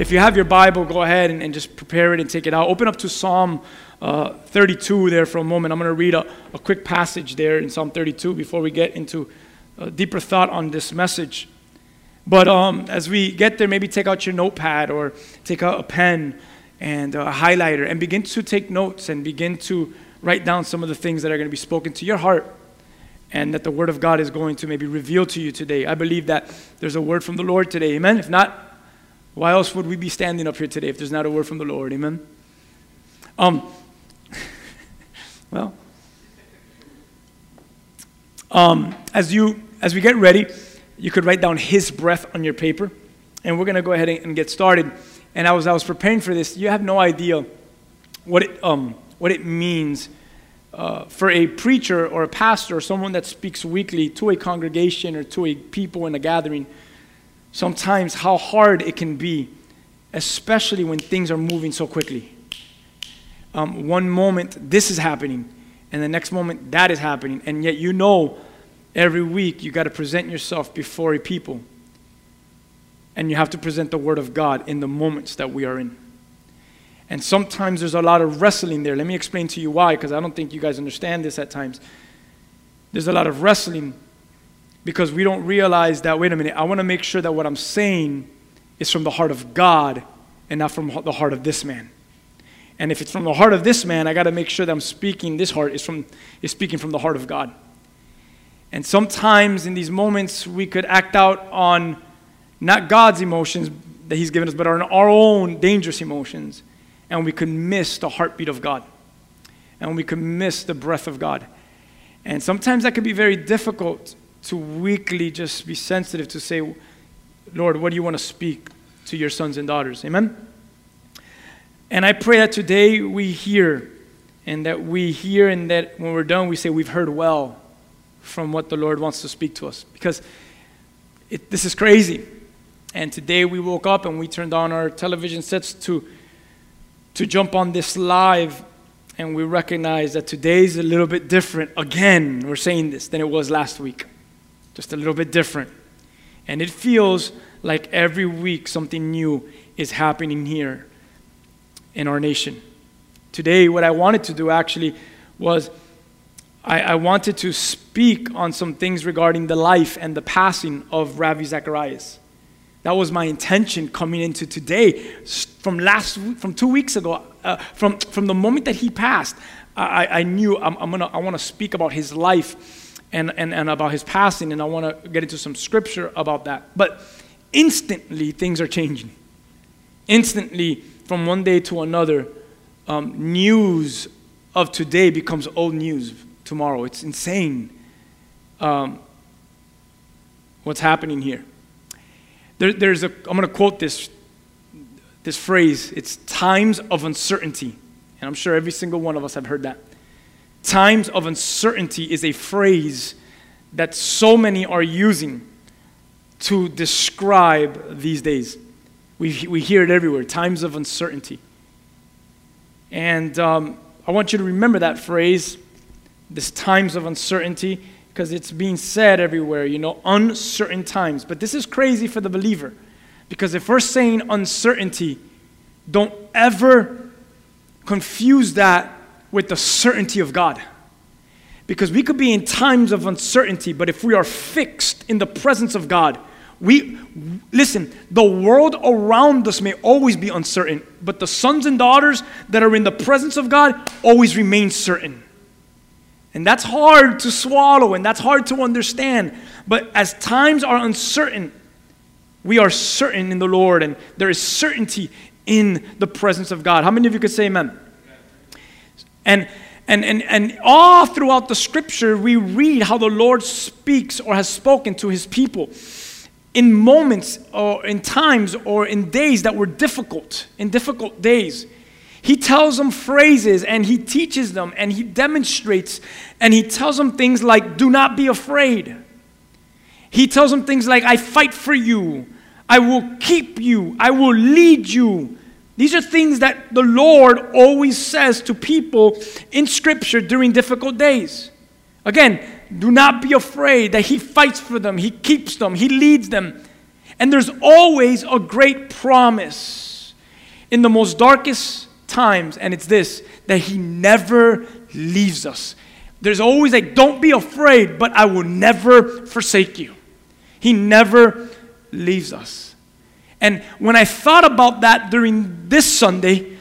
If you have your Bible, go ahead and, and just prepare it and take it out. Open up to Psalm uh, 32 there for a moment. I'm going to read a, a quick passage there in Psalm 32 before we get into deeper thought on this message. But um, as we get there, maybe take out your notepad or take out a pen and a highlighter and begin to take notes and begin to write down some of the things that are going to be spoken to your heart and that the Word of God is going to maybe reveal to you today. I believe that there's a word from the Lord today. Amen? If not, why else would we be standing up here today if there's not a word from the Lord? Amen? Um, well, um, as, you, as we get ready, you could write down His breath on your paper, and we're going to go ahead and get started. And I was, I was preparing for this. You have no idea what it, um, what it means uh, for a preacher or a pastor or someone that speaks weekly to a congregation or to a people in a gathering sometimes how hard it can be, especially when things are moving so quickly. Um, one moment this is happening, and the next moment that is happening, and yet you know every week you got to present yourself before a people, and you have to present the Word of God in the moments that we are in. And sometimes there's a lot of wrestling there. Let me explain to you why, because I don't think you guys understand this at times. There's a lot of wrestling because we don't realize that, wait a minute, I want to make sure that what I'm saying is from the heart of God and not from the heart of this man. And if it's from the heart of this man, I got to make sure that I'm speaking, this heart is, from, is speaking from the heart of God. And sometimes in these moments, we could act out on not God's emotions that He's given us, but on our own dangerous emotions. And we could miss the heartbeat of God. And we could miss the breath of God. And sometimes that can be very difficult to weekly just be sensitive to say, Lord, what do you want to speak to your sons and daughters? Amen? And I pray that today we hear, and that we hear, and that when we're done, we say, We've heard well from what the Lord wants to speak to us. Because it, this is crazy. And today we woke up and we turned on our television sets to, to jump on this live, and we recognize that today's a little bit different. Again, we're saying this than it was last week just a little bit different. And it feels like every week something new is happening here in our nation. Today, what I wanted to do actually was I, I wanted to speak on some things regarding the life and the passing of Ravi Zacharias. That was my intention coming into today. From last, from two weeks ago, uh, from, from the moment that he passed, I, I knew I'm, I'm gonna, I want to speak about his life and, and, and about his passing, and I want to get into some scripture about that. But instantly, things are changing. Instantly, from one day to another, um, news of today becomes old news tomorrow. It's insane um, what's happening here. There, there's a, I'm going to quote this, this phrase. It's times of uncertainty. And I'm sure every single one of us have heard that. Times of uncertainty is a phrase that so many are using to describe these days. We, we hear it everywhere times of uncertainty. And um, I want you to remember that phrase, this times of uncertainty, because it's being said everywhere, you know, uncertain times. But this is crazy for the believer, because if we're saying uncertainty, don't ever confuse that with the certainty of God. Because we could be in times of uncertainty, but if we are fixed in the presence of God, we listen, the world around us may always be uncertain, but the sons and daughters that are in the presence of God always remain certain. And that's hard to swallow and that's hard to understand. But as times are uncertain, we are certain in the Lord and there is certainty in the presence of God. How many of you could say amen? And, and, and, and all throughout the scripture, we read how the Lord speaks or has spoken to his people in moments or in times or in days that were difficult, in difficult days. He tells them phrases and he teaches them and he demonstrates and he tells them things like, do not be afraid. He tells them things like, I fight for you, I will keep you, I will lead you. These are things that the Lord always says to people in Scripture during difficult days. Again, do not be afraid that He fights for them, He keeps them, He leads them. And there's always a great promise in the most darkest times, and it's this that He never leaves us. There's always like, don't be afraid, but I will never forsake you. He never leaves us. And when I thought about that during this Sunday,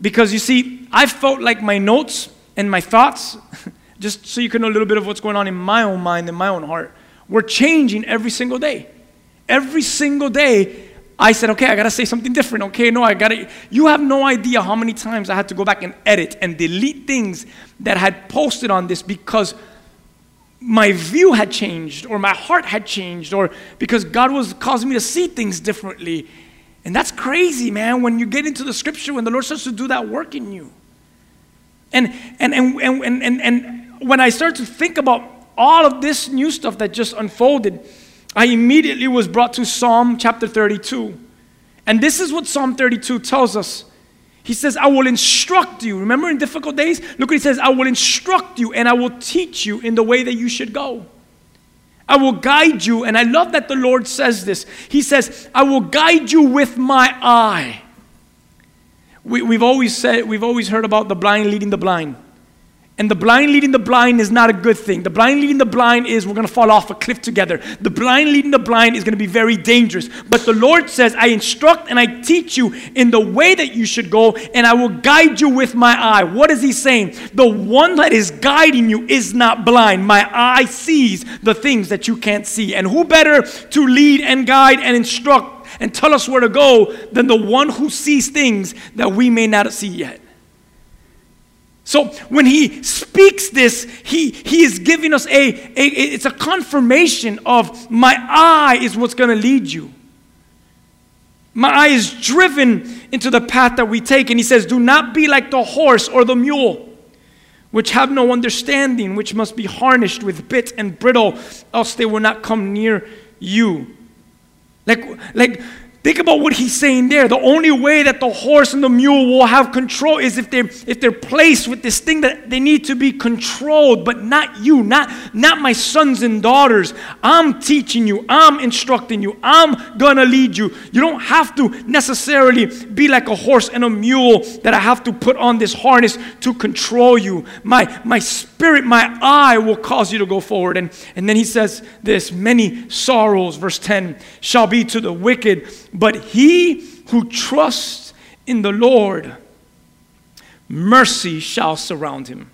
because you see, I felt like my notes and my thoughts, just so you can know a little bit of what's going on in my own mind and my own heart, were changing every single day. Every single day, I said, okay, I gotta say something different. Okay, no, I gotta. You have no idea how many times I had to go back and edit and delete things that I had posted on this because my view had changed or my heart had changed or because God was causing me to see things differently. And that's crazy, man, when you get into the scripture, when the Lord starts to do that work in you. And, and, and, and, and, and, and when I start to think about all of this new stuff that just unfolded, I immediately was brought to Psalm chapter 32. And this is what Psalm 32 tells us. He says, I will instruct you. Remember in difficult days? Look what he says I will instruct you and I will teach you in the way that you should go. I will guide you. And I love that the Lord says this. He says, I will guide you with my eye. We, we've always said, we've always heard about the blind leading the blind. And the blind leading the blind is not a good thing. The blind leading the blind is we're going to fall off a cliff together. The blind leading the blind is going to be very dangerous. But the Lord says, I instruct and I teach you in the way that you should go, and I will guide you with my eye. What is he saying? The one that is guiding you is not blind. My eye sees the things that you can't see. And who better to lead and guide and instruct and tell us where to go than the one who sees things that we may not see yet? So when he speaks this, he, he is giving us a, a it's a confirmation of my eye is what's going to lead you. My eye is driven into the path that we take. And he says, Do not be like the horse or the mule, which have no understanding, which must be harnessed with bit and bridle, else they will not come near you. Like, like Think about what he's saying there. The only way that the horse and the mule will have control is if they're if they're placed with this thing that they need to be controlled, but not you, not, not my sons and daughters. I'm teaching you, I'm instructing you, I'm gonna lead you. You don't have to necessarily be like a horse and a mule that I have to put on this harness to control you. My my spirit, my eye will cause you to go forward. And, and then he says this many sorrows, verse 10, shall be to the wicked but he who trusts in the Lord, mercy shall surround him.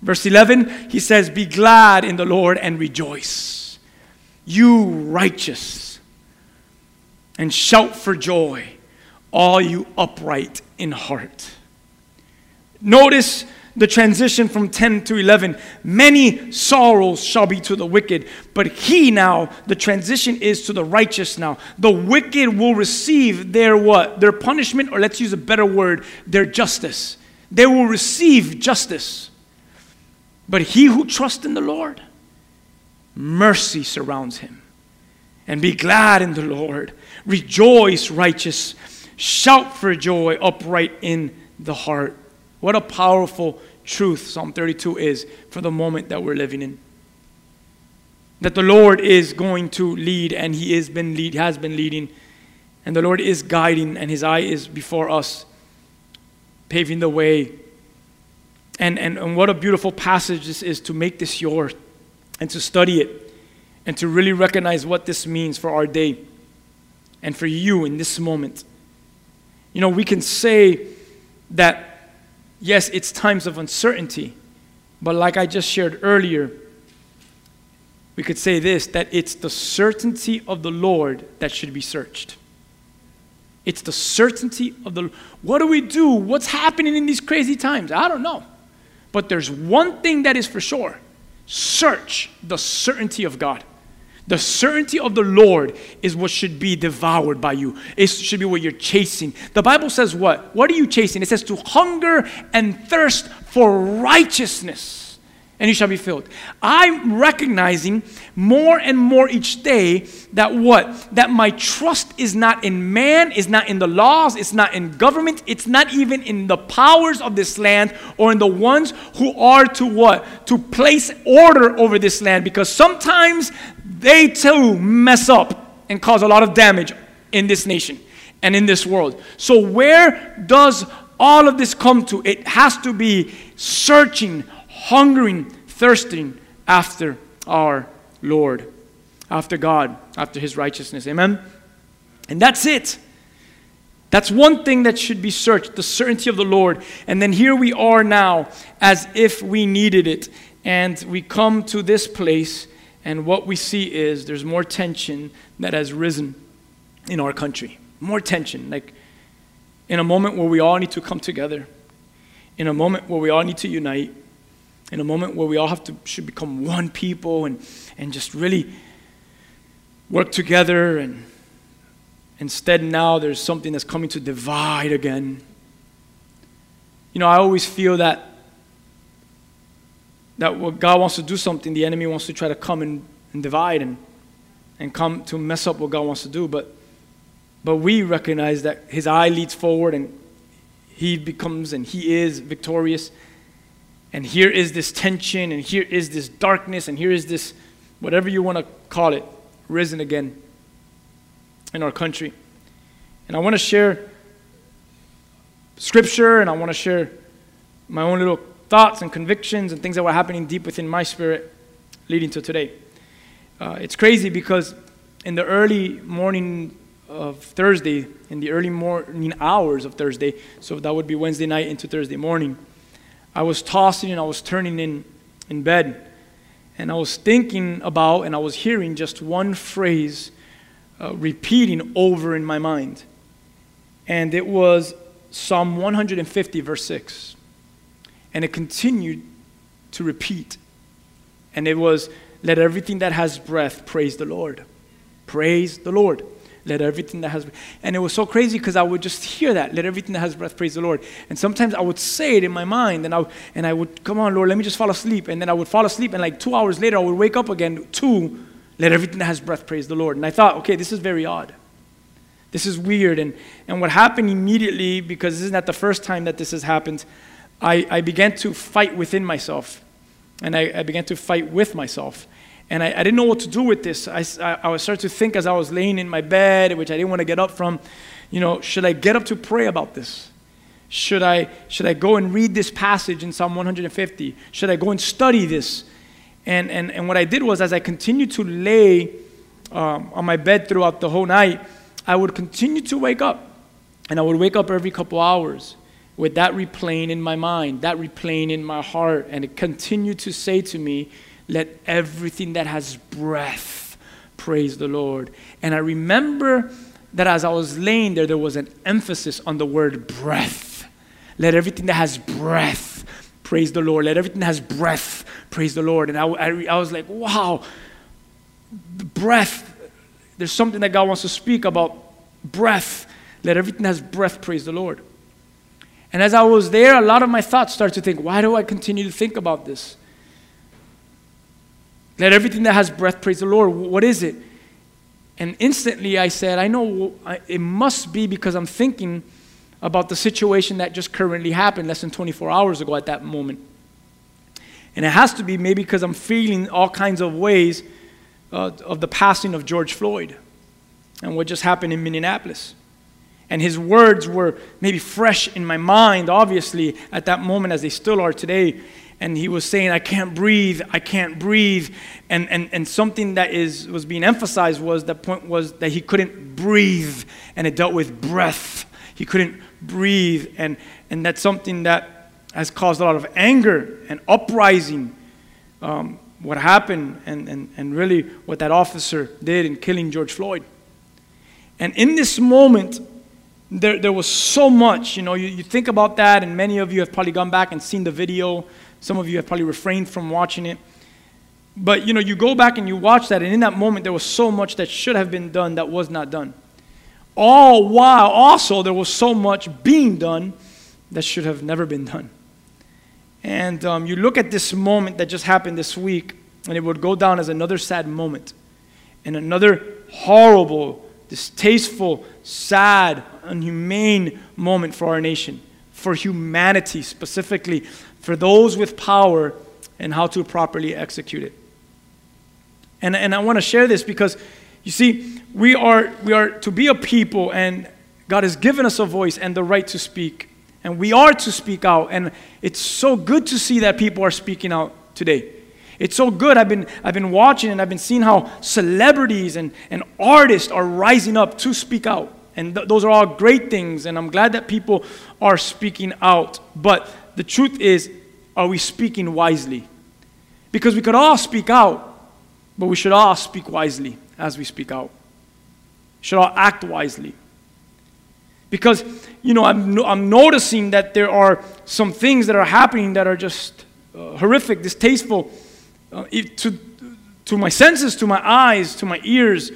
Verse 11, he says, Be glad in the Lord and rejoice, you righteous, and shout for joy, all you upright in heart. Notice the transition from 10 to 11. Many sorrows shall be to the wicked, but he now, the transition is to the righteous now. The wicked will receive their what? Their punishment, or let's use a better word, their justice. They will receive justice. But he who trusts in the Lord, mercy surrounds him. And be glad in the Lord. Rejoice, righteous. Shout for joy, upright in the heart. What a powerful truth Psalm 32 is for the moment that we're living in. That the Lord is going to lead, and He been lead, has been leading, and the Lord is guiding, and His eye is before us, paving the way. And, and, and what a beautiful passage this is to make this yours and to study it and to really recognize what this means for our day and for you in this moment. You know, we can say that yes, it's times of uncertainty, but like I just shared earlier, we could say this that it's the certainty of the Lord that should be searched. It's the certainty of the What do we do? What's happening in these crazy times? I don't know. But there's one thing that is for sure search the certainty of God. The certainty of the Lord is what should be devoured by you. It should be what you're chasing. The Bible says what? What are you chasing? It says to hunger and thirst for righteousness and you shall be filled. I'm recognizing more and more each day that what? That my trust is not in man, is not in the laws, it's not in government, it's not even in the powers of this land or in the ones who are to what? To place order over this land because sometimes they too mess up and cause a lot of damage in this nation and in this world. So, where does all of this come to? It has to be searching, hungering, thirsting after our Lord, after God, after His righteousness. Amen? And that's it. That's one thing that should be searched the certainty of the Lord. And then here we are now as if we needed it. And we come to this place, and what we see is there's more tension that has risen in our country. More tension. Like in a moment where we all need to come together, in a moment where we all need to unite, in a moment where we all have to should become one people and, and just really work together and instead now there's something that's coming to divide again you know i always feel that that when god wants to do something the enemy wants to try to come and, and divide and and come to mess up what god wants to do but but we recognize that his eye leads forward and he becomes and he is victorious and here is this tension, and here is this darkness, and here is this, whatever you want to call it, risen again in our country. And I want to share scripture, and I want to share my own little thoughts and convictions and things that were happening deep within my spirit leading to today. Uh, it's crazy because in the early morning of Thursday, in the early morning hours of Thursday, so that would be Wednesday night into Thursday morning, I was tossing and I was turning in, in bed. And I was thinking about and I was hearing just one phrase uh, repeating over in my mind. And it was Psalm 150, verse 6. And it continued to repeat. And it was, Let everything that has breath praise the Lord. Praise the Lord. Let everything that has and it was so crazy because I would just hear that. Let everything that has breath praise the Lord. And sometimes I would say it in my mind, and I and I would come on, Lord, let me just fall asleep. And then I would fall asleep, and like two hours later, I would wake up again to let everything that has breath praise the Lord. And I thought, okay, this is very odd. This is weird. And and what happened immediately, because this is not the first time that this has happened, I, I began to fight within myself. And I, I began to fight with myself. And I, I, didn't know what to do with this. I, I, I started to think as I was laying in my bed, which I didn't want to get up from, you know, should I get up to pray about this? Should I, should I go and read this passage in Psalm 150? Should I go and study this? And, and, and what I did was, as I continued to lay um, on my bed throughout the whole night, I would continue to wake up. And I would wake up every couple hours with that replaying in my mind, that replaying in my heart. And it continued to say to me, let everything that has breath praise the Lord. And I remember that as I was laying there, there was an emphasis on the word breath. Let everything that has breath praise the Lord. Let everything that has breath praise the Lord. And I, I, I was like, wow, breath. There's something that God wants to speak about breath. Let everything that has breath praise the Lord. And as I was there, a lot of my thoughts started to think, why do I continue to think about this? Let everything that has breath praise the Lord. What is it? And instantly I said, I know it must be because I'm thinking about the situation that just currently happened less than 24 hours ago at that moment. And it has to be maybe because I'm feeling all kinds of ways uh, of the passing of George Floyd and what just happened in Minneapolis. And his words were maybe fresh in my mind, obviously, at that moment, as they still are today and he was saying, I can't breathe, I can't breathe. And, and, and something that is, was being emphasized was the point was that he couldn't breathe, and it dealt with breath. He couldn't breathe, and, and that's something that has caused a lot of anger and uprising. Um, what happened and, and, and really what that officer did in killing George Floyd. And in this moment, there, there was so much, you know, you, you think about that, and many of you have probably gone back and seen the video some of you have probably refrained from watching it. But you know, you go back and you watch that, and in that moment, there was so much that should have been done that was not done. All while also there was so much being done that should have never been done. And um, you look at this moment that just happened this week, and it would go down as another sad moment and another horrible, distasteful, sad, unhumane moment for our nation, for humanity specifically, for those with power and how to properly execute it. And, and I want to share this because you see, we are, we are to be a people, and God has given us a voice and the right to speak. And we are to speak out. And it's so good to see that people are speaking out today. It's so good. I've been, I've been watching and I've been seeing how celebrities and, and artists are rising up to speak out. And th- those are all great things. And I'm glad that people are speaking out. But the truth is, are we speaking wisely? Because we could all speak out, but we should all speak wisely as we speak out. Should all act wisely. Because, you know, I'm, I'm noticing that there are some things that are happening that are just uh, horrific, distasteful uh, to, to my senses, to my eyes, to my ears.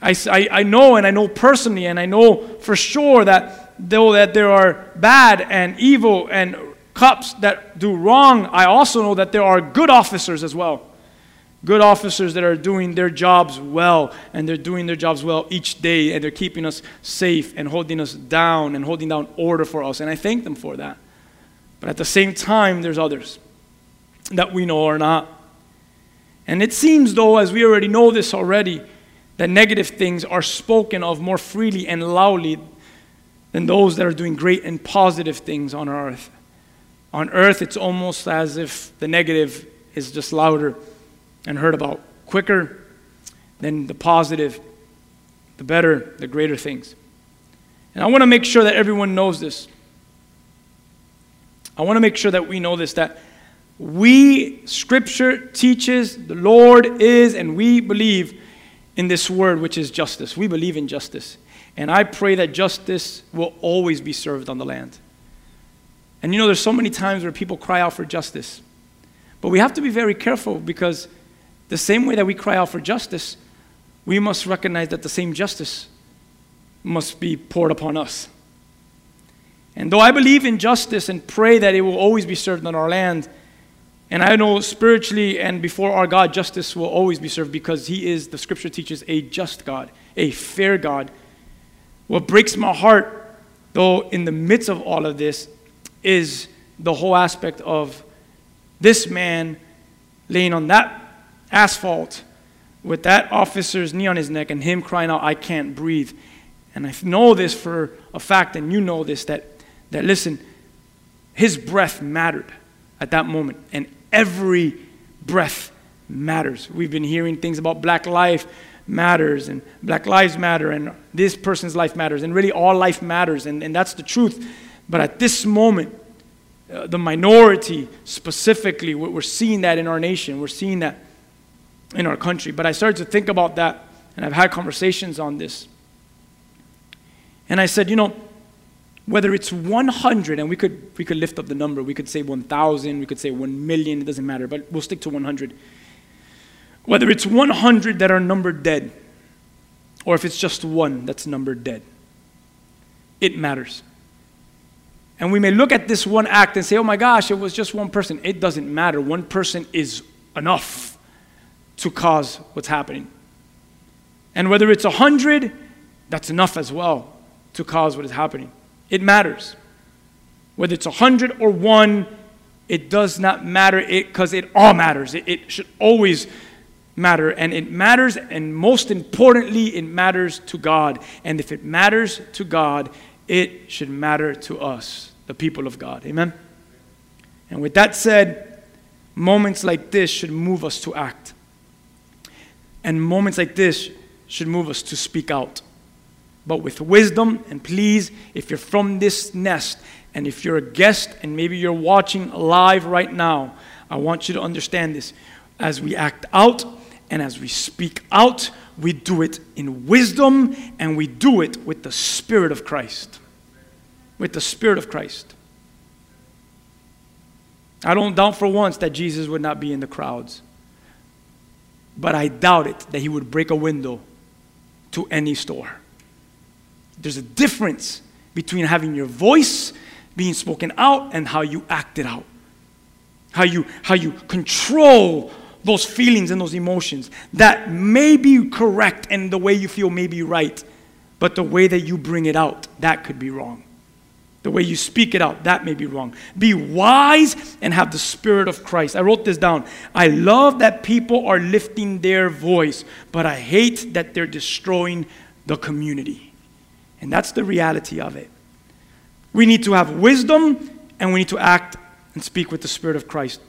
I, I, I know and I know personally and I know for sure that though that there are bad and evil and cops that do wrong, I also know that there are good officers as well. Good officers that are doing their jobs well, and they're doing their jobs well each day, and they're keeping us safe and holding us down and holding down order for us. And I thank them for that. But at the same time, there's others that we know are not. And it seems, though, as we already know this already, that negative things are spoken of more freely and loudly than those that are doing great and positive things on earth. On earth, it's almost as if the negative is just louder and heard about quicker than the positive, the better, the greater things. And I want to make sure that everyone knows this. I want to make sure that we know this that we, Scripture teaches, the Lord is, and we believe in this word, which is justice. We believe in justice. And I pray that justice will always be served on the land. And you know, there's so many times where people cry out for justice. But we have to be very careful because the same way that we cry out for justice, we must recognize that the same justice must be poured upon us. And though I believe in justice and pray that it will always be served on our land, and I know spiritually and before our God, justice will always be served because He is, the scripture teaches, a just God, a fair God. What breaks my heart, though, in the midst of all of this, is the whole aspect of this man laying on that asphalt with that officer's knee on his neck and him crying out, I can't breathe. And I know this for a fact, and you know this, that, that listen, his breath mattered at that moment. And every breath matters. We've been hearing things about black life matters and black lives matter and this person's life matters and really all life matters and, and that's the truth. But at this moment uh, the minority specifically we're seeing that in our nation. We're seeing that in our country. But i started to think about that and i've had conversations on this. And i said you know whether it's 100 and we could we could lift up the number we could say 1000 we could say 1 million it doesn't matter but we'll stick to 100 whether it's 100 that are numbered dead or if it's just one that's numbered dead it matters. And we may look at this one act and say oh my gosh it was just one person. It doesn't matter. One person is enough to cause what's happening. And whether it's 100 that's enough as well to cause what is happening it matters. Whether it's 100 or 1, it does not matter it because it, it, all matters. It, it should always matter. And it matters, and most importantly, it matters to God. And if it matters to God, it should matter to us, the people of God. Amen? And with that said, moments like this should move us to act. And moments like this should move us to speak out but with wisdom. And please, if you're from this nest and if you're a guest and maybe you're watching live right now, I want you to understand this. As we act out and as we speak out, we do it in wisdom and we do it with the Spirit of Christ. With the Spirit of Christ. I don't doubt for once that Jesus would not be in the crowds. but I doubt it that he would break a window to any store. There's a difference between having your voice being spoken out and how you act it out. How you, how you control those feelings and those emotions that may be correct and the way you feel may be right, but the way that you bring it out, that could be wrong. The way you speak it out, that may be wrong. Be wise and have the Spirit of Christ. I wrote this down. I love that people are lifting their voice, but I hate that they're destroying the community. And that's the reality of it. We need to have wisdom and we need to act and speak with the Spirit of Christ.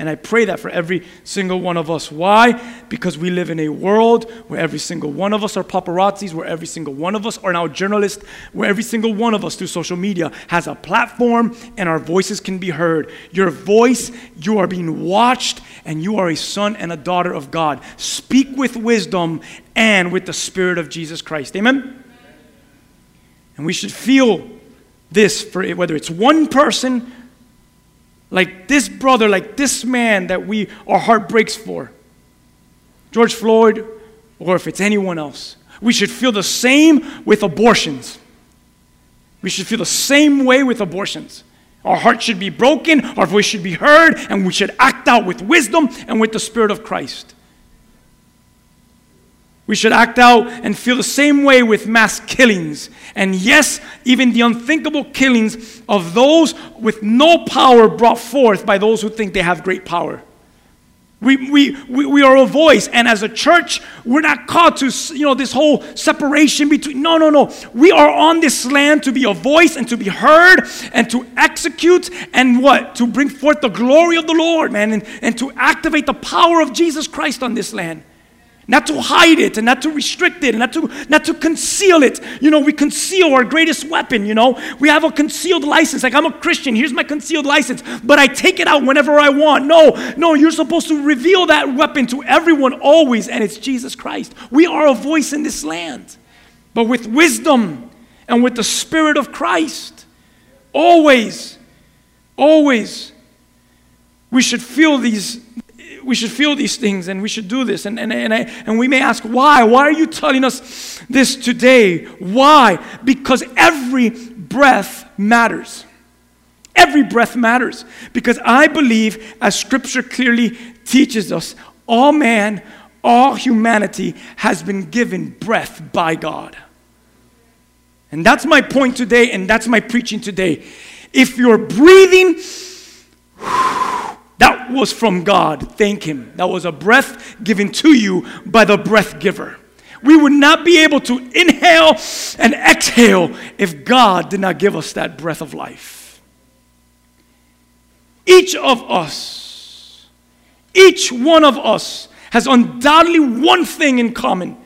And I pray that for every single one of us. Why? Because we live in a world where every single one of us are paparazzis, where every single one of us are now journalists, where every single one of us through social media has a platform and our voices can be heard. Your voice, you are being watched, and you are a son and a daughter of God. Speak with wisdom and with the Spirit of Jesus Christ. Amen? And we should feel this for whether it's one person like this brother, like this man that we our heart breaks for, George Floyd, or if it's anyone else. We should feel the same with abortions. We should feel the same way with abortions. Our heart should be broken, our voice should be heard, and we should act out with wisdom and with the Spirit of Christ. We should act out and feel the same way with mass killings. And yes, even the unthinkable killings of those with no power brought forth by those who think they have great power. We, we, we, we are a voice, and as a church, we're not called to, you know, this whole separation between. No, no, no. We are on this land to be a voice and to be heard and to execute and what? To bring forth the glory of the Lord, man, and, and to activate the power of Jesus Christ on this land not to hide it and not to restrict it and not to not to conceal it. You know we conceal our greatest weapon you know? We have a concealed license. Like i'm a christian. Here's my concealed license. But i take it out whenever i want. No no you're supposed to reveal that weapon to everyone always and it's jesus christ. We are a voice in this land. But with wisdom and with the spirit of christ always always we should feel these we should feel these things and we should do this. And, and, and, I, and we may ask, why? Why are you telling us this today? Why? Because every breath matters. Every breath matters. Because I believe, as scripture clearly teaches us, all man, all humanity has been given breath by God. And that's my point today, and that's my preaching today. If you're breathing, was from God. Thank Him. That was a breath given to you by the breath giver. We would not be able to inhale and exhale if God did not give us that breath of life. Each of us, each one of us has undoubtedly one thing in common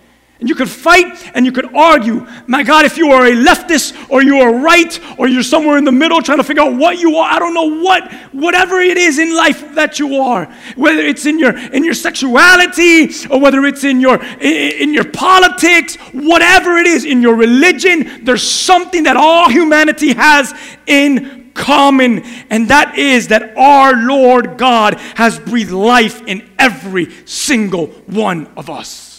and you could fight and you could argue. My God, if you are a leftist or you are right or you're somewhere in the middle trying to figure out what you are, I don't know what, whatever it is in life that you are, whether it's in your in your sexuality or whether it's in your in, in your politics, whatever it is, in your religion, there's something that all humanity has in common, and that is that our Lord God has breathed life in every single one of us.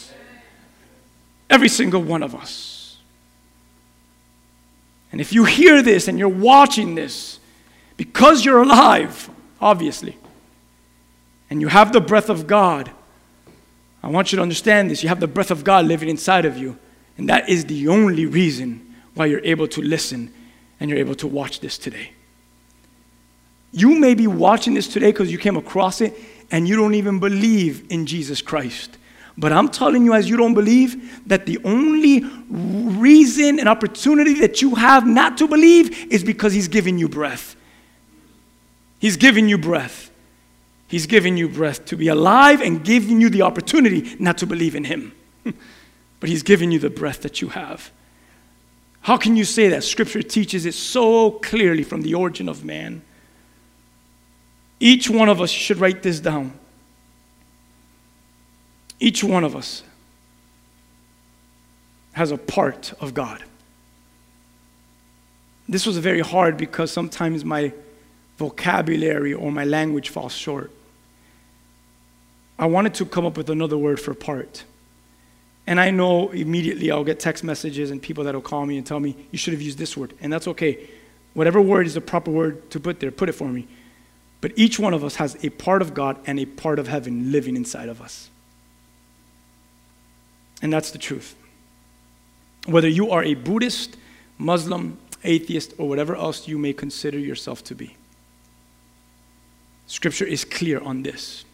Every single one of us. And if you hear this and you're watching this, because you're alive, obviously, and you have the breath of God, I want you to understand this. You have the breath of God living inside of you. And that is the only reason why you're able to listen and you're able to watch this today. You may be watching this today because you came across it and you don't even believe in Jesus Christ. But I'm telling you, as you don't believe, that the only reason and opportunity that you have not to believe is because He's giving you breath. He's giving you breath. He's giving you breath to be alive and giving you the opportunity not to believe in Him. but He's giving you the breath that you have. How can you say that? Scripture teaches it so clearly from the origin of man. Each one of us should write this down. Each one of us has a part of God. This was very hard because sometimes my vocabulary or my language falls short. I wanted to come up with another word for part. And I know immediately I'll get text messages and people that'll call me and tell me, you should have used this word. And that's okay. Whatever word is the proper word to put there, put it for me. But each one of us has a part of God and a part of heaven living inside of us. And that's the truth. Whether you are a Buddhist, Muslim, atheist, or whatever else you may consider yourself to be, Scripture is clear on this.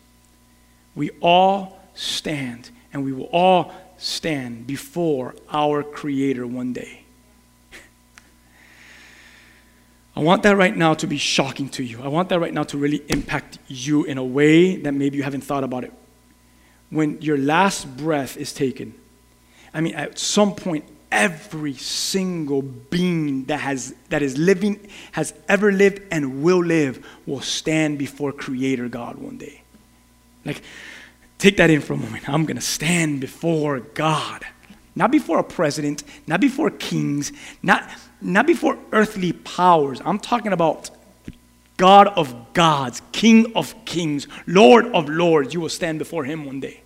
We all stand, and we will all stand before our Creator one day. I want that right now to be shocking to you. I want that right now to really impact you in a way that maybe you haven't thought about it. When your last breath is taken, I mean, at some point, every single being that has that is living has ever lived and will live will stand before creator god one day. Like take that in for a moment. I'm going to stand before god. Not before a president not before kings not not before earthly powers. I'm talking about god of gods king of kings lord of lords you will stand before him one day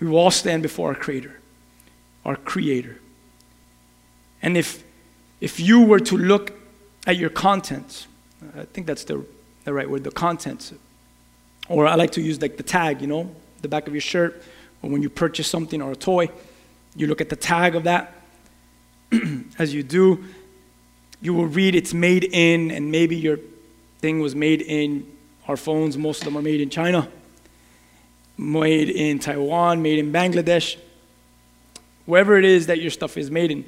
we will all stand before our Creator, our Creator. And if, if you were to look at your contents, I think that's the, the right word, the contents, or I like to use like the tag, you know, the back of your shirt, or when you purchase something or a toy, you look at the tag of that. As you do, you will read it's made in, and maybe your thing was made in our phones, most of them are made in China made in Taiwan, made in Bangladesh, wherever it is that your stuff is made in.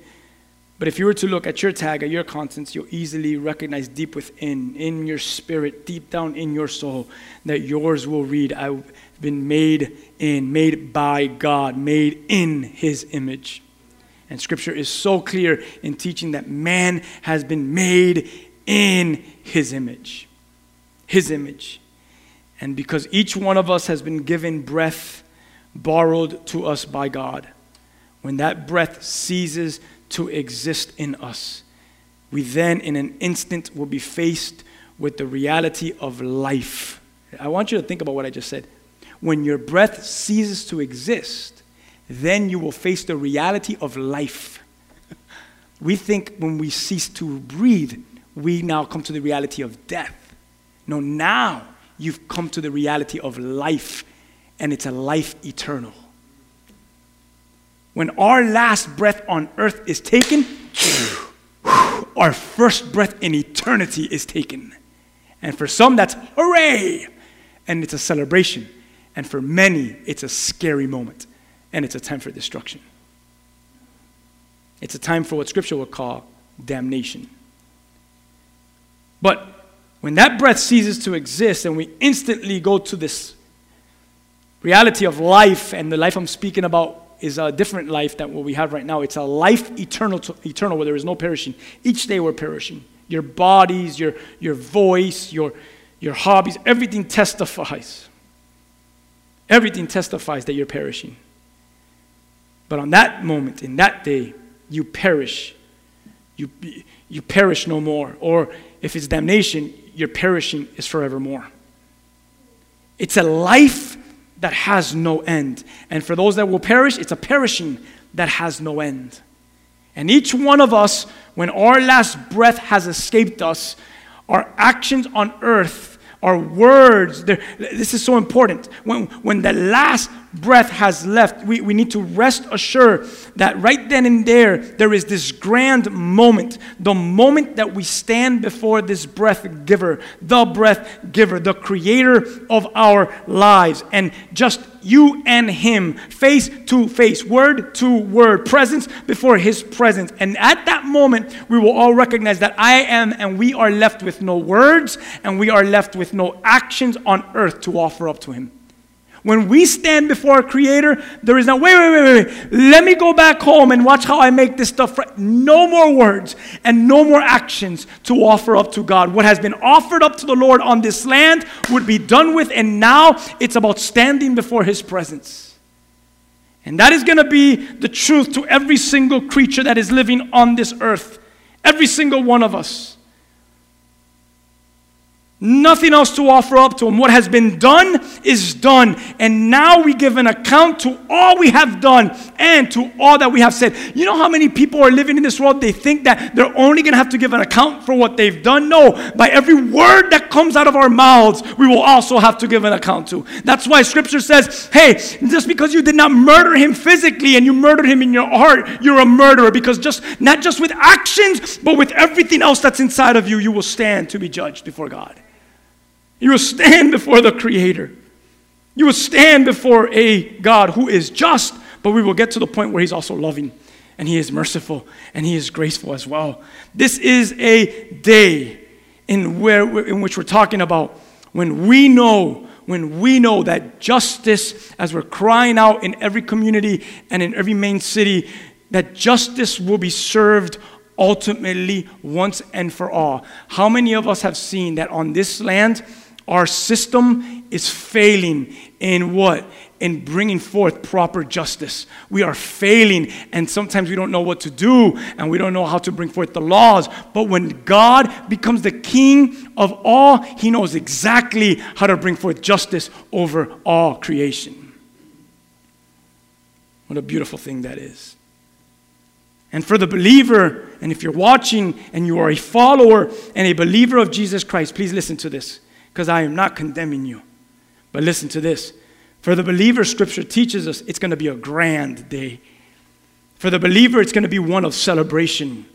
But if you were to look at your tag, at your contents, you'll easily recognize deep within, in your spirit, deep down in your soul, that yours will read, I've been made in, made by God, made in His image. And Scripture is so clear in teaching that man has been made in His image. His image. And because each one of us has been given breath borrowed to us by God, when that breath ceases to exist in us, we then, in an instant, will be faced with the reality of life. I want you to think about what I just said. When your breath ceases to exist, then you will face the reality of life. we think when we cease to breathe, we now come to the reality of death. No, now you've come to the reality of life, and it's a life eternal. When our last breath on earth is taken, our first breath in eternity is taken. And for some, that's hooray! And it's a celebration. And for many, it's a scary moment. And it's a time for destruction. It's a time for what Scripture would call damnation. But when that breath ceases to exist and we instantly go to this reality of life, and the life I'm speaking about is a different life than what we have right now. It's a life eternal, to, eternal where there is no perishing. Each day we're perishing. Your bodies, your, your voice, your, your hobbies, everything testifies. Everything testifies that you're perishing. But on that moment, in that day, you perish. You, you perish no more. Or if it's damnation, your perishing is forevermore. It's a life that has no end. And for those that will perish, it's a perishing that has no end. And each one of us, when our last breath has escaped us, our actions on earth, our words, this is so important. When, when the last breath has left, we, we need to rest assured that right then and there, there is this grand moment. The moment that we stand before this breath giver, the breath giver, the creator of our lives, and just you and him, face to face, word to word, presence before his presence. And at that moment, we will all recognize that I am, and we are left with no words, and we are left with no actions on earth to offer up to him. When we stand before our Creator, there is no, wait, wait, wait, wait, let me go back home and watch how I make this stuff right. No more words and no more actions to offer up to God. What has been offered up to the Lord on this land would be done with, and now it's about standing before His presence. And that is going to be the truth to every single creature that is living on this earth. Every single one of us. Nothing else to offer up to Him. What has been done is done. And now we give an account to all we have done and to all that we have said. You know how many people are living in this world? They think that they're only going to have to give an account for what they've done. No, by every word that comes out of our mouths, we will also have to give an account to. That's why Scripture says, hey, just because you did not murder him physically and you murdered him in your heart, you're a murderer. Because just not just with actions, but with everything else that's inside of you, you will stand to be judged before God. You will stand before the Creator. You will stand before a God who is just, but we will get to the point where He's also loving and He is merciful and He is graceful as well. This is a day in, where, in which we're talking about when we know when we know that justice, as we're crying out in every community and in every main city, that justice will be served ultimately once and for all. How many of us have seen that on this land, our system is failing in what? In bringing forth proper justice. We are failing, and sometimes we don't know what to do, and we don't know how to bring forth the laws. But when God becomes the king of all, he knows exactly how to bring forth justice over all creation. What a beautiful thing that is. And for the believer, and if you're watching and you are a follower and a believer of Jesus Christ, please listen to this because I am not condemning you. But listen to this. For the believer, Scripture teaches us it's going to be a grand day. For the believer, it's going to be one of celebration.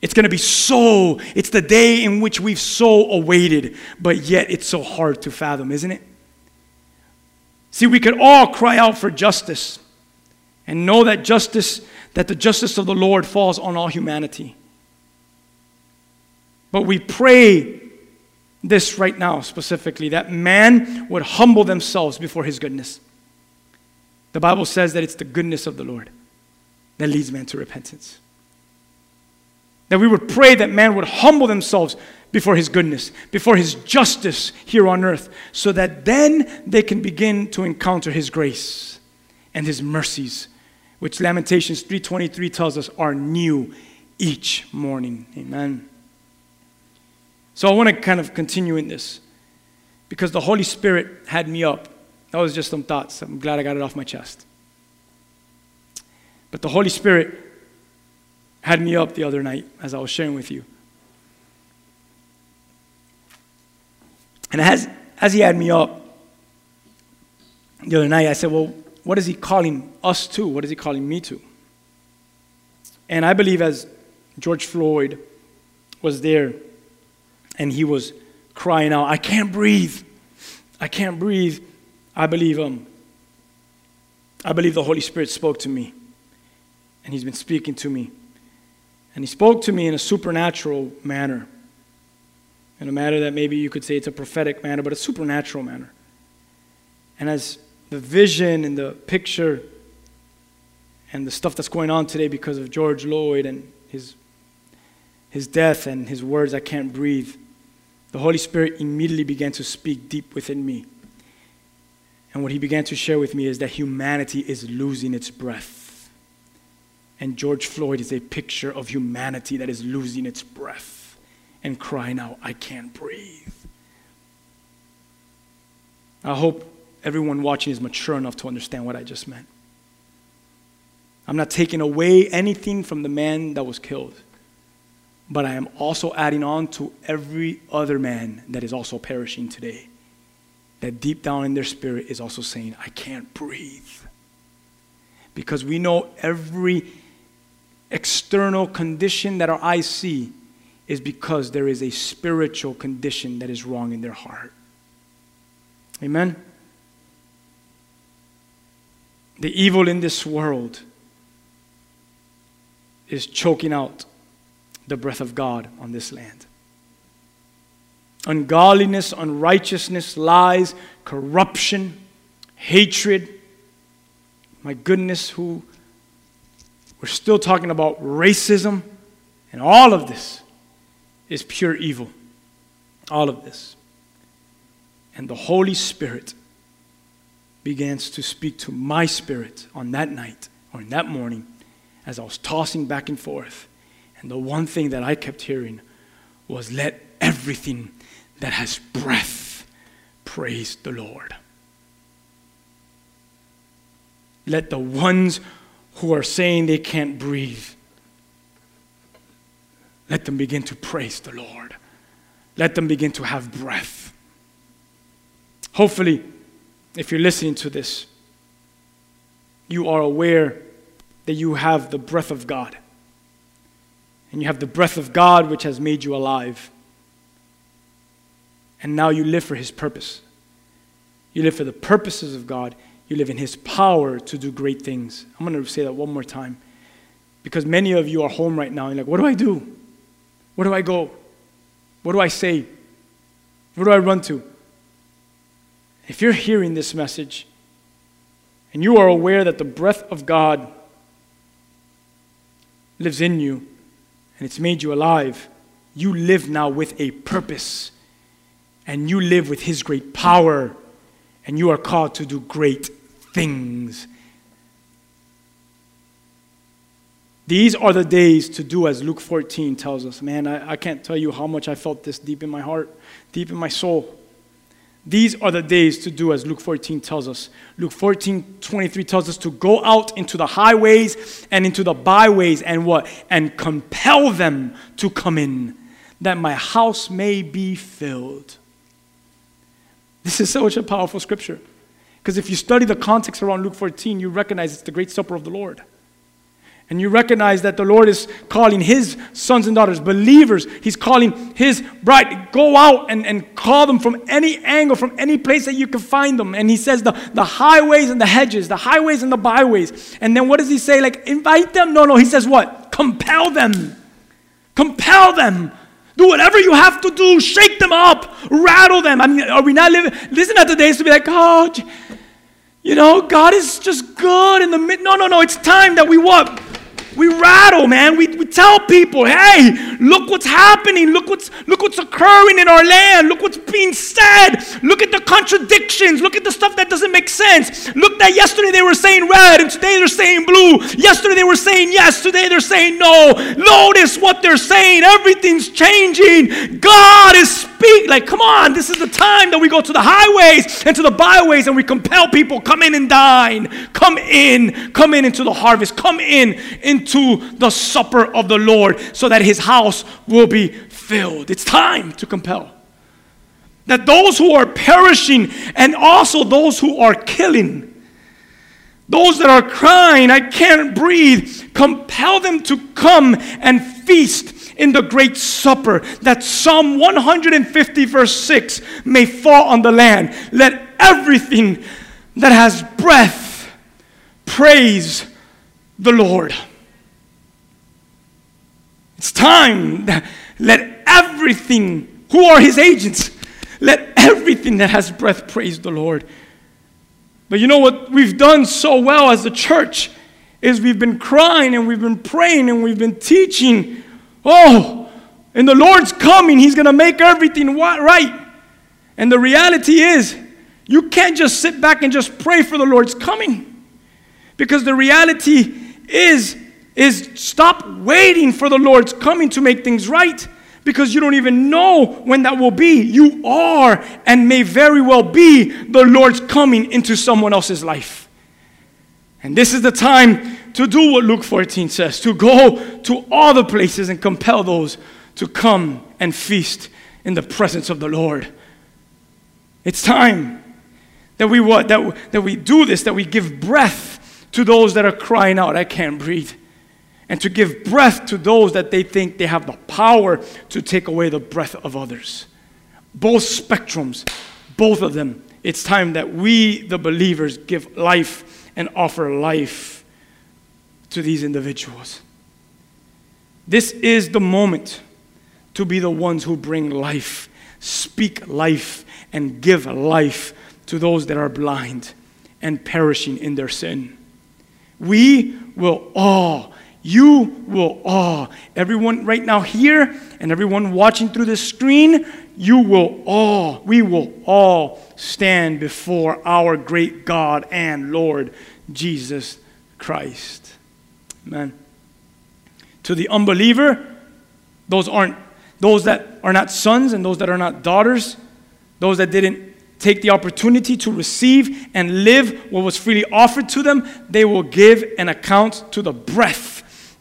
It's going to be so, it's the day in which we've so awaited, but yet it's so hard to fathom, isn't it? See, we could all cry out for justice and know that justice, that the justice of the Lord falls on all humanity. But we pray this right now specifically that man would humble themselves before his goodness. The Bible says that it's the goodness of the Lord that leads man to repentance. That we would pray that man would humble themselves before his goodness, before his justice here on earth, so that then they can begin to encounter his grace and his mercies, which Lamentations 3:23 tells us are new each morning. Amen. So I want to kind of continue in this because the Holy Spirit had me up. That was just some thoughts. I'm glad I got it off my chest. But the Holy Spirit had me up the other night as I was sharing with you. And as, as he had me up the other night, I said, Well, what is he calling us to? What is he calling me to? And I believe as George Floyd was there and he was crying out, I can't breathe. I can't breathe. I believe um I believe the Holy Spirit spoke to me. And he's been speaking to me. And he spoke to me in a supernatural manner. In a manner that maybe you could say it's a prophetic manner, but a supernatural manner. And as the vision and the picture and the stuff that's going on today because of George Floyd and his his death and his words, I can't breathe the Holy Spirit immediately began to speak deep within me. And what he began to share with me is that humanity is losing its breath. And George Floyd is a picture of humanity that is losing its breath and crying out, I can't breathe. I hope everyone watching is mature enough to understand what I just meant. I'm not taking away anything from the man that was killed but I am also adding on to every other man that is also perishing today. That deep down in their spirit is also saying, I can't breathe. Because we know every external condition that our eyes see is because there is a spiritual condition that is wrong in their heart. Amen? The evil in this world is choking out the breath of God on this land. Ungodliness, unrighteousness, lies, corruption, hatred. My goodness, who we're still talking about racism, and all of this is pure evil. All of this. And the Holy Spirit begins to speak to my spirit on that night or in that morning as I was tossing back and forth and the one thing that I kept hearing was let everything that has breath praise the Lord. Let the ones who are saying they can't breathe, let them begin to praise the Lord. Let them begin to have breath. Hopefully, if you're listening to this, you are aware that you have the breath of God. And you have the breath of God which has made you alive. And now you live for His purpose. You live for the purposes of God. You live in His power to do great things. I'm going to say that one more time. Because many of you are home right now and you're like, what do I do? Where do I go? What do I say? Where do I run to? If you're hearing this message and you are aware that the breath of God lives in you and it's made you alive, you live now with a purpose and you live with His great power and you are called to do great things. These are the days to do as Luke 14 tells us. Man, I, I can't tell you how much I felt this deep in my heart, deep in my soul. These are the days to do as Luke 14 tells us. Luke 14, 23 tells us to go out into the highways and into the byways and what? And compel them to come in, that my house may be filled. This is such a powerful scripture. Because if you study the context around Luke 14, you recognize it's the great supper of the Lord. And you recognize that the Lord is calling his sons and daughters, believers, he's calling his bride, go out and, and call them from any angle, from any place that you can find them. And he says the, the highways and the hedges, the highways and the byways. And then what does he say? Like, invite them? No, no, he says what? Compel them. Compel them. Do whatever you have to do. Shake them up. Rattle them. I mean, are we not living? Listen at the days to be like, oh, you know, God is just good in the mid. No, no, no. It's time that we what? We rattle, man. We, we tell people, hey, look what's happening. Look what's, look what's occurring in our land. Look what's being said. Look at the contradictions. Look at the stuff that doesn't make sense. Look that yesterday they were saying red and today they're saying blue. Yesterday they were saying yes, today they're saying no. Notice what they're saying. Everything's changing. God is speaking. Like, come on, this is the time that we go to the highways and to the byways and we compel people, come in and dine. Come in. Come in into the harvest. Come in into the supper of the Lord so that his house will be filled. It's time to compel. That those who are perishing and also those who are killing, those that are crying, I can't breathe, compel them to come and feast in the great supper, that Psalm 150, verse 6 may fall on the land. Let everything that has breath praise the Lord. It's time that let everything, who are his agents, let everything that has breath praise the Lord. But you know what we've done so well as a church is we've been crying and we've been praying and we've been teaching. Oh, and the Lord's coming, He's going to make everything right. And the reality is, you can't just sit back and just pray for the Lord's coming. Because the reality is, is stop waiting for the Lord's coming to make things right because you don't even know when that will be. You are and may very well be the Lord's coming into someone else's life. And this is the time to do what Luke 14 says to go to all the places and compel those to come and feast in the presence of the Lord. It's time that we what that, that we do this that we give breath to those that are crying out I can't breathe and to give breath to those that they think they have the power to take away the breath of others. Both spectrums, both of them. It's time that we, the believers, give life and offer life to these individuals. This is the moment to be the ones who bring life, speak life, and give life to those that are blind and perishing in their sin. We will all you will all, everyone right now here and everyone watching through the screen, you will all, we will all stand before our great God and Lord Jesus Christ. Amen. To the unbeliever, those aren't those that are not sons and those that are not daughters, those that didn't take the opportunity to receive and live what was freely offered to them, they will give an account to the breath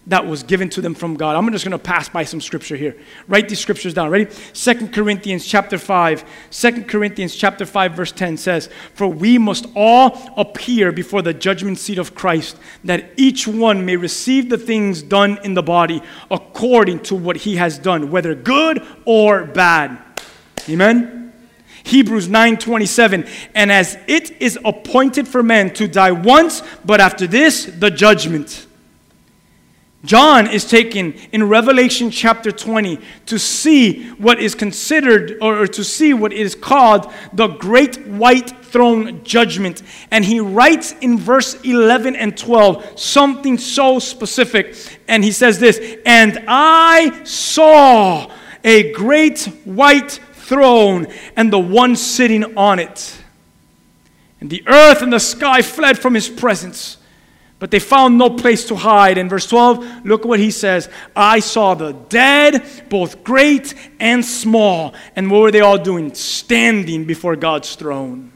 that was given to them from God. I'm just going to pass by some scripture here. Write these scriptures down. Ready? Second Corinthians chapter 5. 2 Corinthians chapter 5 verse 10 says, "For we must all appear before the judgment seat of Christ, that each one may receive the things done in the body according to what he has done, whether good or bad." Amen. Hebrews 9:27 and as it is appointed for men to die once but after this the judgment John is taken in Revelation chapter 20 to see what is considered or, to see what is called the great white throne judgment. And he writes in verse 11 and 12 something so specific. And he says this And I saw a great white throne and the one sitting on it. And the earth and the sky fled from his presence but they found no place to hide. In verse 12, look what he says I saw the dead, both great and small. And what were they all doing? Standing before God's throne.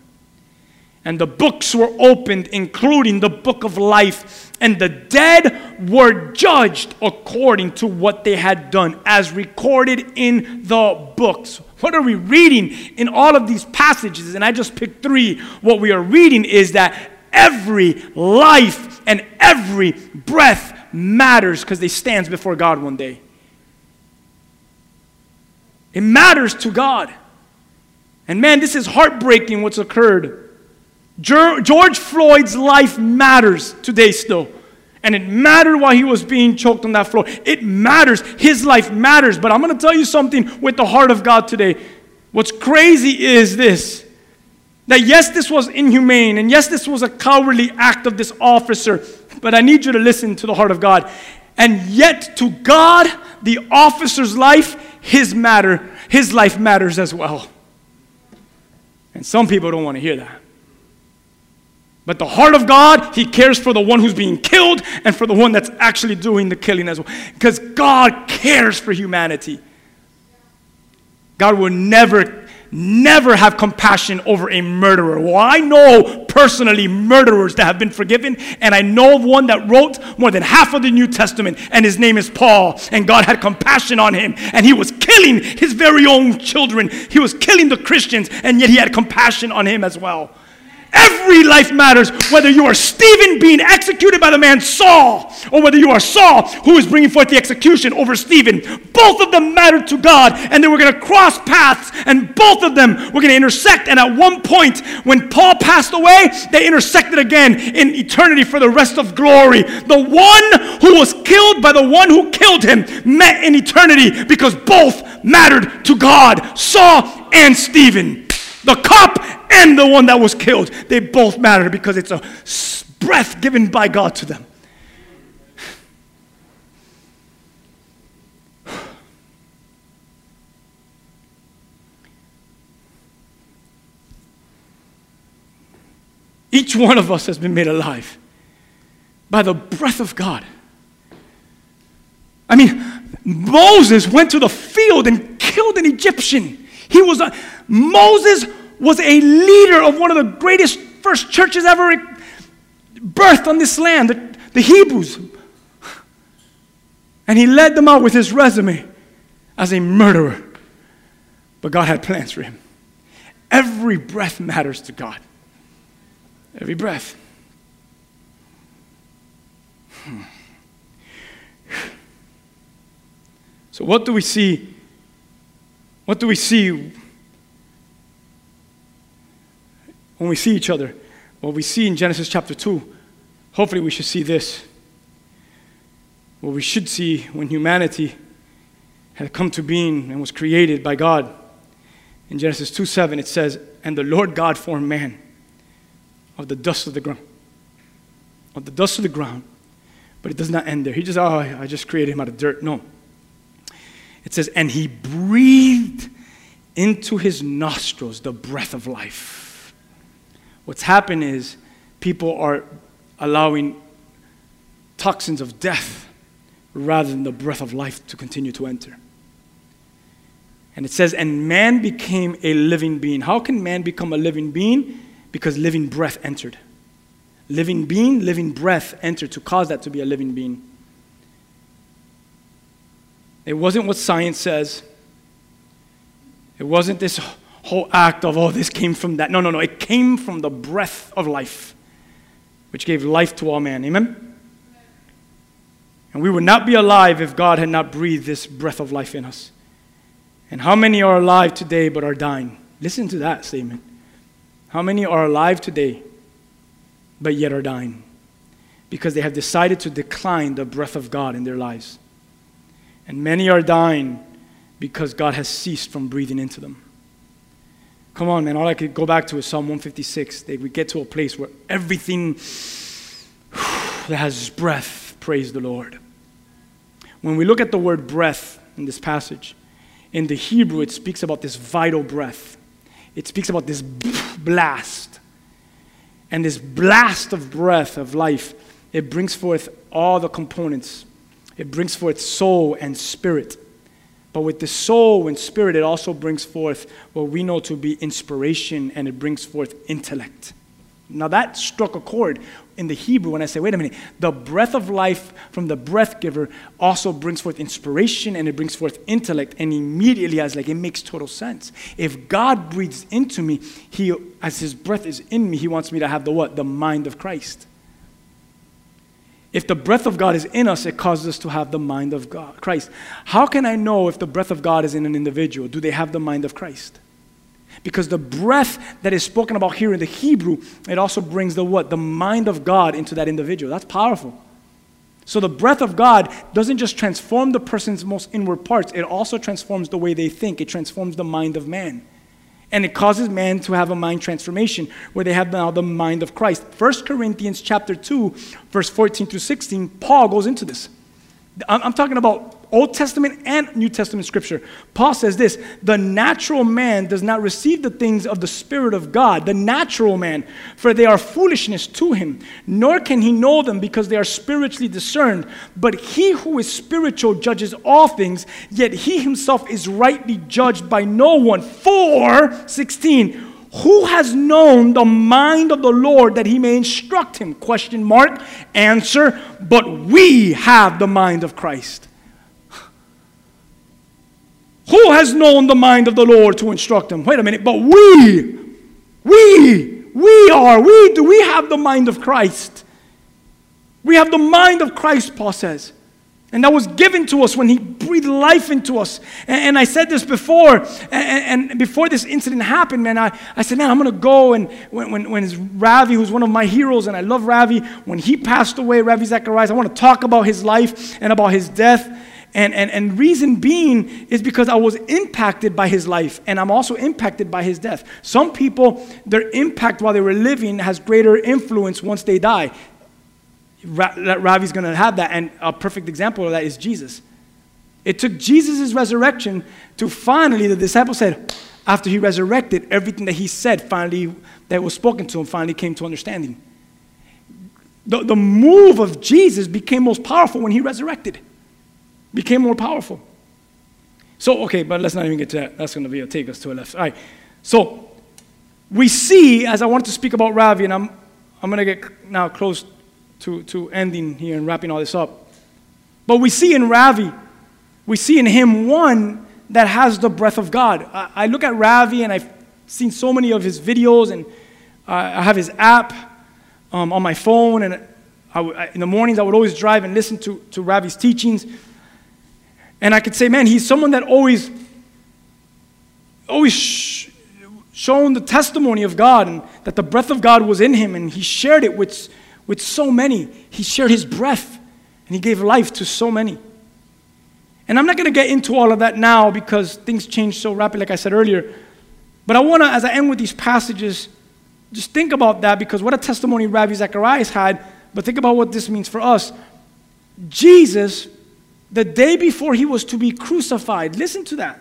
And the books were opened, including the book of life. And the dead were judged according to what they had done, as recorded in the books. What are we reading in all of these passages? And I just picked three. What we are reading is that every life and every breath matters because they stands before God one day. It matters to God. And man, this is heartbreaking what's occurred. George Floyd's life matters today still. And it mattered while he was being choked on that floor. It matters. His life matters. But I'm going to tell you something with the heart of God today. What's crazy is this that yes, this was inhumane, and yes, this was a cowardly act of this officer, but I need you to listen to the heart of God. And yet, to God, the officer's life, his matter, his life matters as well. And some people don't want to hear that. But the heart of God, He cares for the one who's being killed and for the one that's actually doing the killing as well. Because God cares for humanity. God will never never have compassion over a murderer. Well, I know personally murderers that have been forgiven, and I know of one that wrote more than half of the New Testament, and his name is Paul, and God had compassion on him, and he was killing his very own children. He was killing the Christians, and yet he had compassion on him as well. Every life matters, whether you are Stephen being executed by the man Saul, or whether you are Saul who is bringing forth the execution over Stephen. Both of them matter to God, and they were going to cross paths, and both of them were going to intersect. And at one point, when Paul passed away, they intersected again in eternity for the rest of glory. The one who was killed by the one who killed him met in eternity because both mattered to God Saul and Stephen. The cop and the one that was killed, they both matter because it's a breath given by God to them. Each one of us has been made alive by the breath of God. I mean, Moses went to the field and killed an Egyptian. He was a, Moses was a leader of one of the greatest first churches ever birthed on this land, the, the Hebrews. And he led them out with his resume as a murderer. But God had plans for him. Every breath matters to God. Every breath. Hmm. So, what do we see? What do we see when we see each other, what we see in Genesis chapter 2, hopefully we should see this. What we should see when humanity had come to being and was created by God. In Genesis 2 7, it says, And the Lord God formed man of the dust of the ground. Of the dust of the ground. But it does not end there. He just, oh, I just created him out of dirt. No. It says, And he breathed into his nostrils the breath of life What's happened is people are allowing toxins of death rather than the breath of life to continue to enter. And it says, and man became a living being. How can man become a living being? Because living breath entered. Living being, living breath entered to cause that to be a living being. It wasn't what science says. It wasn't this whole act of, oh, this came from that. No, no, no. It came from the breath of life, which gave life to all man. Amen? And we would not be alive if God had not breathed this breath of life in us. And how many are alive today but are dying? Listen to that statement. How many are alive today but yet are dying? Because they have decided to decline the breath of God in their lives. And many are dying because God has ceased from breathing into them. Come on, man. All I could go back to is Psalm 156. That we get to a place where everything that has breath, praise the Lord. When we look at the word breath in this passage, in the Hebrew, it speaks about this vital breath. It speaks about this blast. And this blast of breath of life, it brings forth all the components it brings forth soul and spirit. But with the soul and spirit, it also brings forth what we know to be inspiration and it brings forth intellect. Now that struck a chord in the Hebrew when I say, wait a minute, the breath of life from the breath giver also brings forth inspiration and it brings forth intellect. And immediately I was like, it makes total sense. If God breathes into me, he, as his breath is in me, he wants me to have the what? The mind of Christ. If the breath of God is in us, it causes us to have the mind of God, Christ. How can I know if the breath of God is in an individual? Do they have the mind of Christ? Because the breath that is spoken about here in the Hebrew, it also brings the what? The mind of God into that individual. That's powerful. So the breath of God doesn't just transform the person's most inward parts, it also transforms the way they think. It transforms the mind of man and it causes man to have a mind transformation where they have now the mind of Christ. 1 Corinthians chapter 2, verse 14 through 16, Paul goes into this. I'm talking about Old Testament and New Testament scripture. Paul says this the natural man does not receive the things of the Spirit of God, the natural man, for they are foolishness to him, nor can he know them because they are spiritually discerned. But he who is spiritual judges all things, yet he himself is rightly judged by no one. For, 16, who has known the mind of the Lord that he may instruct him? Question mark. Answer, but we have the mind of Christ. Who has known the mind of the Lord to instruct him? Wait a minute, but we, we, we are, we do, we have the mind of Christ. We have the mind of Christ, Paul says. And that was given to us when he breathed life into us. And, and I said this before, and, and, before this incident happened, man, I, I said, man, I'm going to go. And when, when, when Ravi, who's one of my heroes, and I love Ravi, when he passed away, Ravi Zacharias, I want to talk about his life and about his death. And, and, and reason being is because I was impacted by his life, and I'm also impacted by his death. Some people, their impact while they were living has greater influence once they die. Ravi's going to have that. And a perfect example of that is Jesus. It took Jesus' resurrection to finally, the disciples said, after he resurrected, everything that he said finally, that was spoken to him, finally came to understanding. The, the move of Jesus became most powerful when he resurrected, became more powerful. So, okay, but let's not even get to that. That's going to be a take us to a left. All right. So, we see, as I wanted to speak about Ravi, and I'm, I'm going to get now close to, to ending here and wrapping all this up. But we see in Ravi, we see in him one that has the breath of God. I, I look at Ravi and I've seen so many of his videos, and uh, I have his app um, on my phone. And in the mornings, I would always drive and listen to, to Ravi's teachings. And I could say, man, he's someone that always, always sh- shown the testimony of God and that the breath of God was in him, and he shared it with with so many. He shared his breath and he gave life to so many. And I'm not going to get into all of that now because things change so rapidly, like I said earlier. But I want to, as I end with these passages, just think about that because what a testimony Ravi Zacharias had, but think about what this means for us. Jesus, the day before he was to be crucified, listen to that.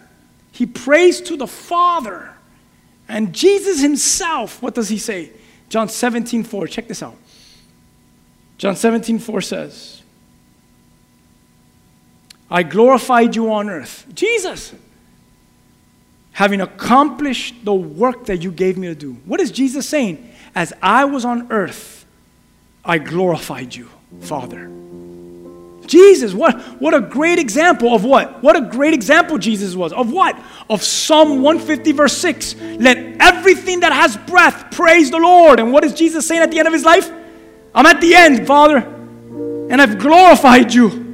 He prays to the Father. And Jesus himself, what does he say? John 17, 4. Check this out. John 17, 4 says, I glorified you on earth. Jesus. having accomplished the work that you gave me to do. What is Jesus saying? As I was on earth, I glorified you, Father. Jesus, what, what a great example of what? What a great example Jesus was. Of what? Of Psalm 150, verse 6. Let everything that has breath praise the Lord. And what is Jesus saying at the end of his life? I'm at the end, Father, and I've glorified you.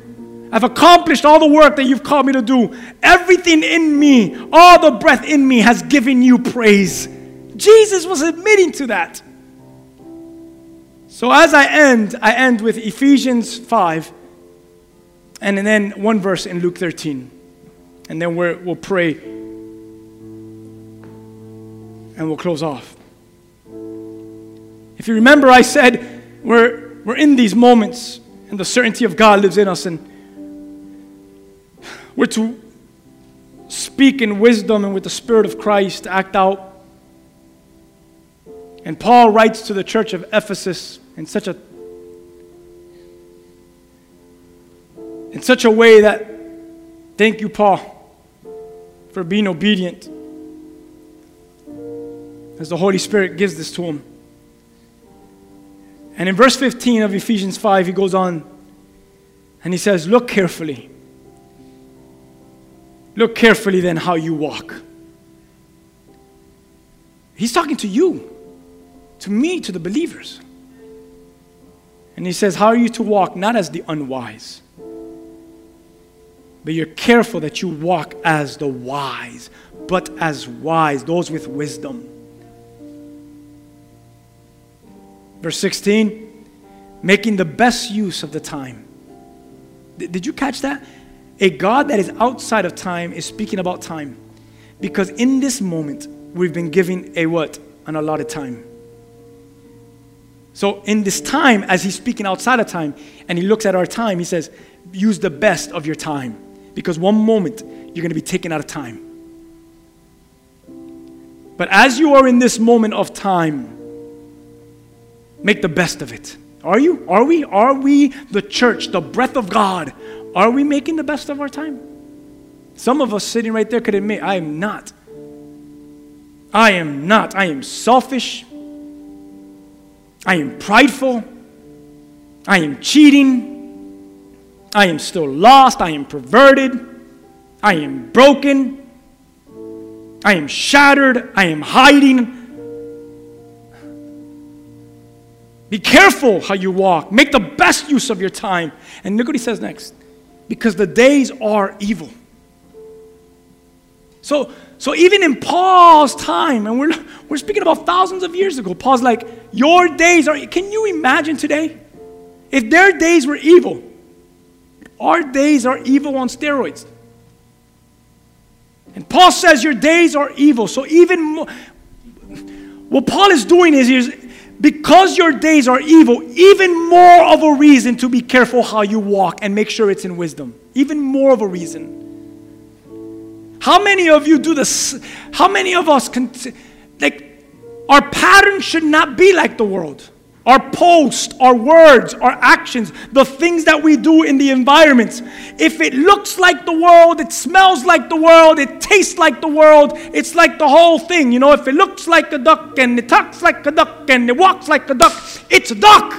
I've accomplished all the work that you've called me to do. Everything in me, all the breath in me has given you praise. Jesus was admitting to that. So as I end, I end with Ephesians 5 and then one verse in Luke 13. And then we will pray and we'll close off. If you remember, I said we're, we're in these moments and the certainty of God lives in us. And we're to speak in wisdom and with the Spirit of Christ, act out. And Paul writes to the church of Ephesus in such a in such a way that thank you Paul for being obedient as the Holy Spirit gives this to him. And in verse 15 of Ephesians 5 he goes on and he says, "Look carefully Look carefully then how you walk. He's talking to you, to me, to the believers. And he says, How are you to walk? Not as the unwise, but you're careful that you walk as the wise, but as wise, those with wisdom. Verse 16, making the best use of the time. Did you catch that? A God that is outside of time is speaking about time. Because in this moment, we've been given a what? An allotted time. So in this time, as he's speaking outside of time, and he looks at our time, he says, use the best of your time. Because one moment, you're going to be taken out of time. But as you are in this moment of time, make the best of it. Are you? Are we? Are we the church, the breath of God? Are we making the best of our time? Some of us sitting right there could admit, I am not. I am not. I am selfish. I am prideful. I am cheating. I am still lost. I am perverted. I am broken. I am shattered. I am hiding. Be careful how you walk. Make the best use of your time. And look what he says next because the days are evil. So, so even in Paul's time, and we're, we're speaking about thousands of years ago, Paul's like, Your days are, can you imagine today? If their days were evil, our days are evil on steroids. And Paul says, Your days are evil. So even more, what Paul is doing is, is because your days are evil, even more of a reason to be careful how you walk and make sure it's in wisdom. Even more of a reason. How many of you do this? How many of us can, like, our pattern should not be like the world our posts, our words, our actions, the things that we do in the environments. If it looks like the world, it smells like the world, it tastes like the world, it's like the whole thing. You know, if it looks like a duck and it talks like a duck and it walks like a duck, it's a duck.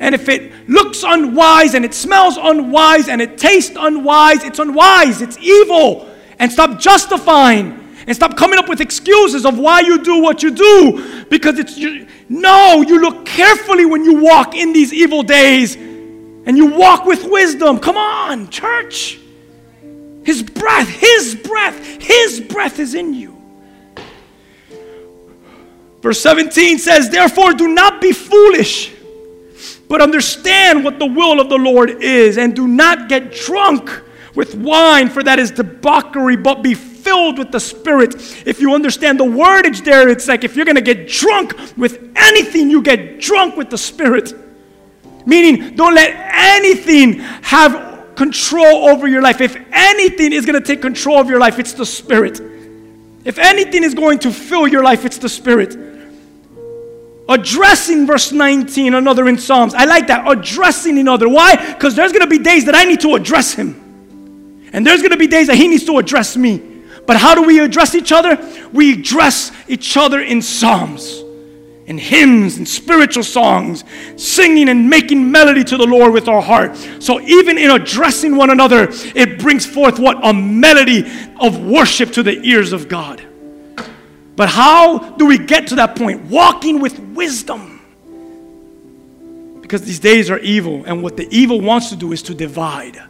And if it looks unwise and it smells unwise and it tastes unwise, it's unwise, it's evil. And stop justifying and stop coming up with excuses of why you do what you do because it's no, you look carefully when you walk in these evil days and you walk with wisdom. Come on, church. His breath, His breath, His breath is in you. Verse 17 says, Therefore, do not be foolish, but understand what the will of the Lord is, and do not get drunk with wine, for that is debauchery, but be filled with the Spirit. If you understand the wordage there, it's like if you're going to get drunk with anything, you get drunk with the Spirit. Meaning, don't let anything have control over your life. If anything is going to take control of your life, it's the Spirit. If anything is going to fill your life, it's the Spirit. Addressing verse 19, another in Psalms. I like that. Addressing another. Why? Because there's going to be days that I need to address him. And there's going to be days that he needs to address me. But how do we address each other? We address each other in psalms, in hymns, and spiritual songs, singing and making melody to the Lord with our heart. So even in addressing one another, it brings forth what? A melody of worship to the ears of God. But how do we get to that point? Walking with wisdom. Because these days are evil, and what the evil wants to do is to divide.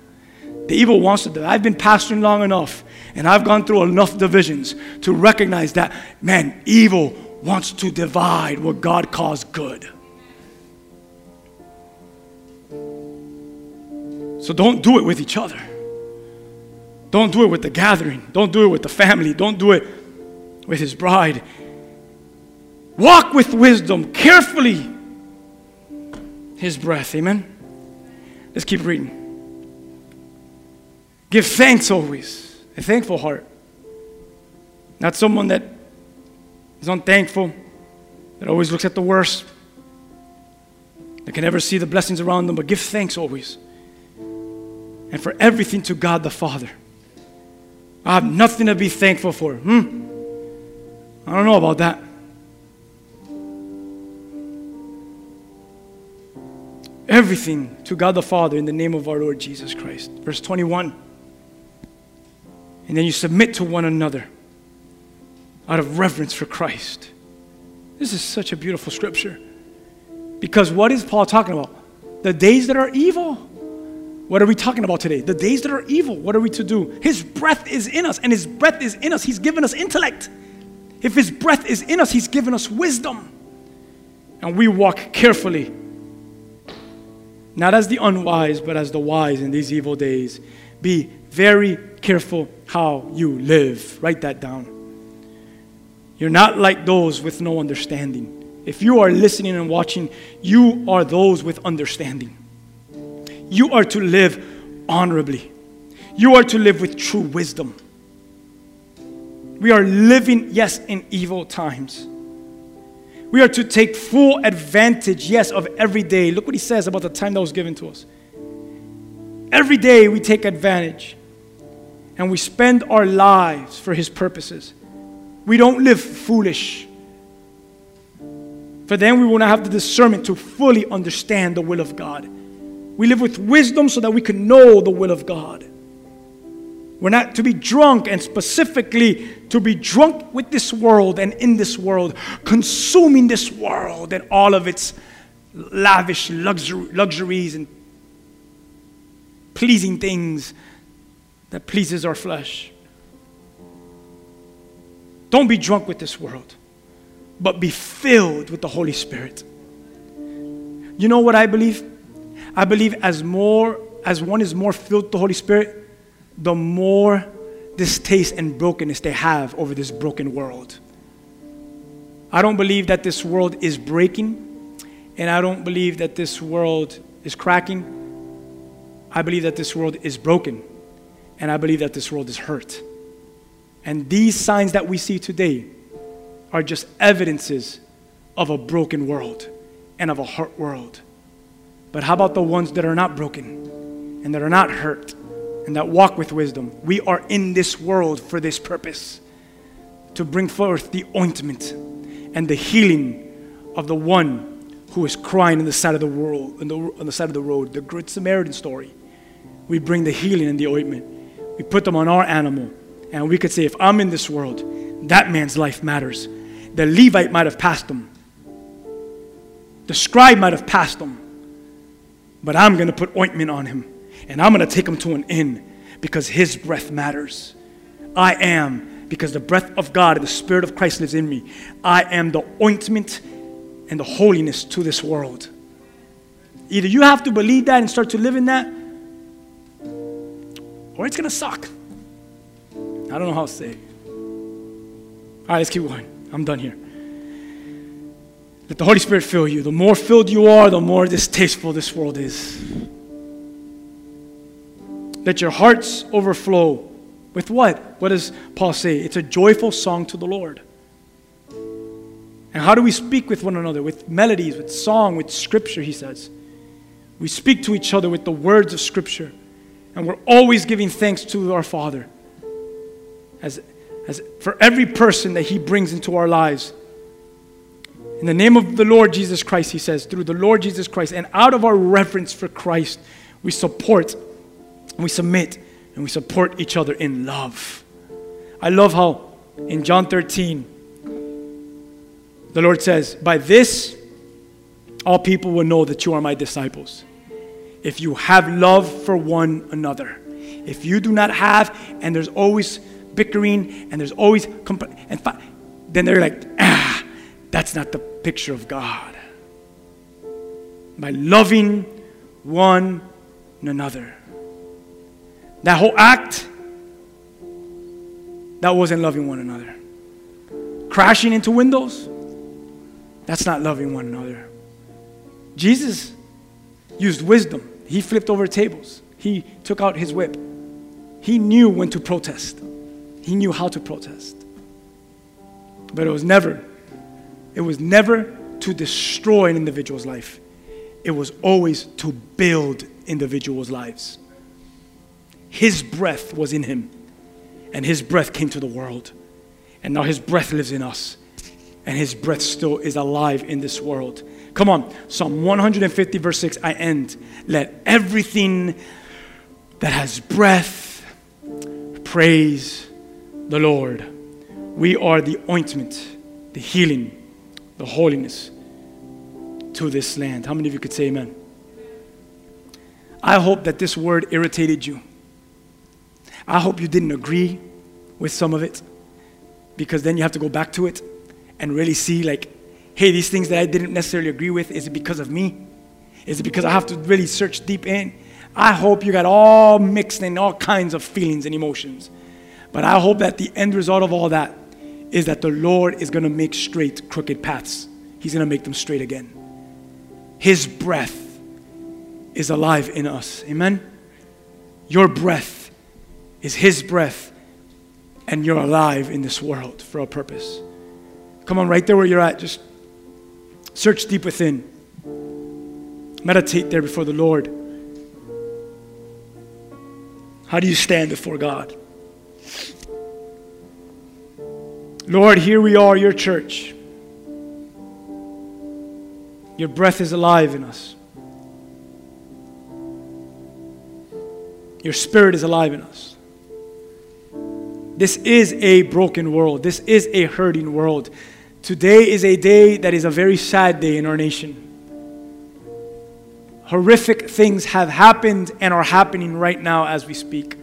The evil wants to divide. I've been pastoring long enough, and I've gone through enough divisions to recognize that, man, evil wants to divide what God calls good. So don't do it with each other. Don't do it with the gathering. Don't do it with the family. Don't do it with his bride. Walk with wisdom carefully. His breath. Amen. Let's keep reading. Give thanks always. A thankful heart. Not someone that is unthankful, that always looks at the worst, that can never see the blessings around them, but give thanks always. And for everything to God the Father. I have nothing to be thankful for. Hmm. I don't know about that. Everything to God the Father in the name of our Lord Jesus Christ. Verse 21. And then you submit to one another out of reverence for Christ. This is such a beautiful scripture. Because what is Paul talking about? The days that are evil. What are we talking about today? The days that are evil. What are we to do? His breath is in us, and His breath is in us. He's given us intellect. If His breath is in us, He's given us wisdom. And we walk carefully, not as the unwise, but as the wise in these evil days. Be very careful how you live. Write that down. You're not like those with no understanding. If you are listening and watching, you are those with understanding. You are to live honorably. You are to live with true wisdom. We are living, yes, in evil times. We are to take full advantage, yes, of every day. Look what he says about the time that was given to us. Every day we take advantage and we spend our lives for his purposes. We don't live foolish. For then we will not have the discernment to fully understand the will of God. We live with wisdom so that we can know the will of God. We're not to be drunk, and specifically to be drunk with this world and in this world, consuming this world and all of its lavish luxuries and pleasing things that pleases our flesh. Don't be drunk with this world, but be filled with the Holy Spirit. You know what I believe? I believe as more as one is more filled with the Holy Spirit, the more distaste and brokenness they have over this broken world. I don't believe that this world is breaking, and I don't believe that this world is cracking. I believe that this world is broken, and I believe that this world is hurt. And these signs that we see today are just evidences of a broken world and of a hurt world. But how about the ones that are not broken and that are not hurt and that walk with wisdom? We are in this world for this purpose to bring forth the ointment and the healing of the one who is crying on the side of the world, on the, on the side of the road, the Good Samaritan story. We bring the healing and the ointment. We put them on our animal and we could say, if I'm in this world, that man's life matters. The Levite might have passed him, the scribe might have passed him, but I'm going to put ointment on him and I'm going to take him to an inn because his breath matters. I am, because the breath of God and the Spirit of Christ lives in me, I am the ointment and the holiness to this world. Either you have to believe that and start to live in that, or it's going to suck. I don't know how to say it. All right, let's keep going. I'm done here. Let the Holy Spirit fill you. The more filled you are, the more distasteful this world is. Let your hearts overflow with what? What does Paul say? It's a joyful song to the Lord. And how do we speak with one another? With melodies, with song, with scripture, he says. We speak to each other with the words of scripture. And we're always giving thanks to our Father as as for every person that He brings into our lives. In the name of the Lord Jesus Christ, He says, through the Lord Jesus Christ, and out of our reverence for Christ, we support, we submit, and we support each other in love. I love how in John 13, the Lord says, By this, all people will know that you are my disciples. If you have love for one another. If you do not have, and there's always bickering, and there's always, compl- and fi- then they're like, ah, that's not the picture of God. By loving one another. That whole act, that wasn't loving one another. Crashing into windows, that's not loving one another. Jesus used wisdom. He flipped over tables. He took out his whip. He knew when to protest. He knew how to protest. But it was never, it was never to destroy an individual's life. It was always to build individuals' lives. His breath was in him, and his breath came to the world. And now his breath lives in us, and his breath still is alive in this world. Come on, Psalm 150, verse 6, I end. Let everything that has breath praise the Lord. We are the ointment, the healing, the holiness to this land. How many of you could say amen? I hope that this word irritated you. I hope you didn't agree with some of it because then you have to go back to it and really see like hey these things that i didn't necessarily agree with is it because of me? Is it because i have to really search deep in? I hope you got all mixed in all kinds of feelings and emotions. But i hope that the end result of all that is that the lord is going to make straight crooked paths. He's going to make them straight again. His breath is alive in us. Amen? Your breath is his breath and you're alive in this world for a purpose. Come on, right there where you're at, just search deep within. Meditate there before the Lord. How do you stand before God? Lord, here we are, your church. Your breath is alive in us. Your spirit is alive in us. This is a broken world. This is a hurting world. Today is a day that is a very sad day in our nation. Horrific things have happened and are happening right now as we speak.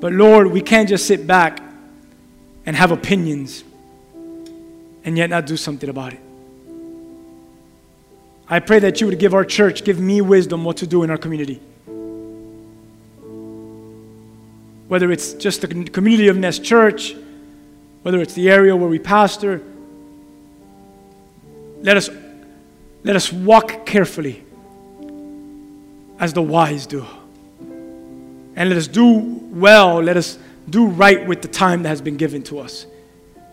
But Lord, we can't just sit back and have opinions and yet not do something about it. I pray that you would give our church, give me wisdom what to do in our community. whether it's just the community of Nest Church, whether it's the area where we pastor, let us, let us walk carefully as the wise do. And let us do well, let us do right with the time that has been given to us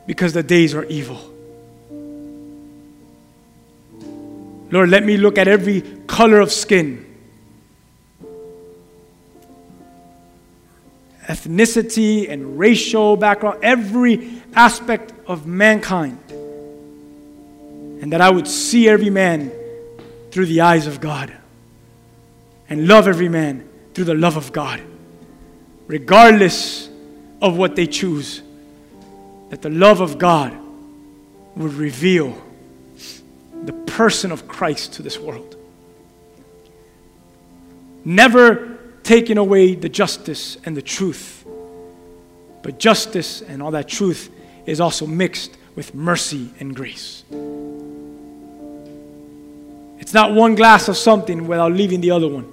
because the days are evil. Lord, let me look at every color of skin ethnicity and racial background, every aspect of mankind. And that I would see every man through the eyes of God and love every man through the love of God, regardless of what they choose. That the love of God would reveal the person of Christ to this world. Never taking away the justice and the truth. But justice and all that truth is also mixed with mercy and grace. It's not one glass of something without leaving the other one.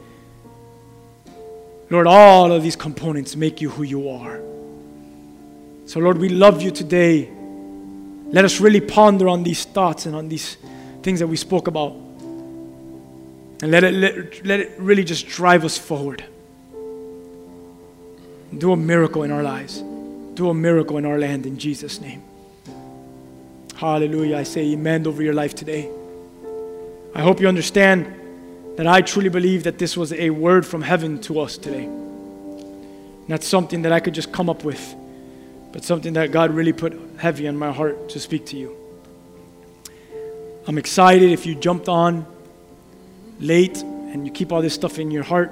Lord, all of these components make you who you are. So, Lord, we love you today. Let us really ponder on these thoughts and on these things that we spoke about. And let it, let, let it really just drive us forward. Do a miracle in our lives. Do a miracle in our land in Jesus' name. Hallelujah. I say amen over your life today. I hope you understand that I truly believe that this was a word from heaven to us today. Not something that I could just come up with. but something that God really put heavy on my heart to speak to you. I'm excited if you jumped on late and you keep all this stuff in your heart.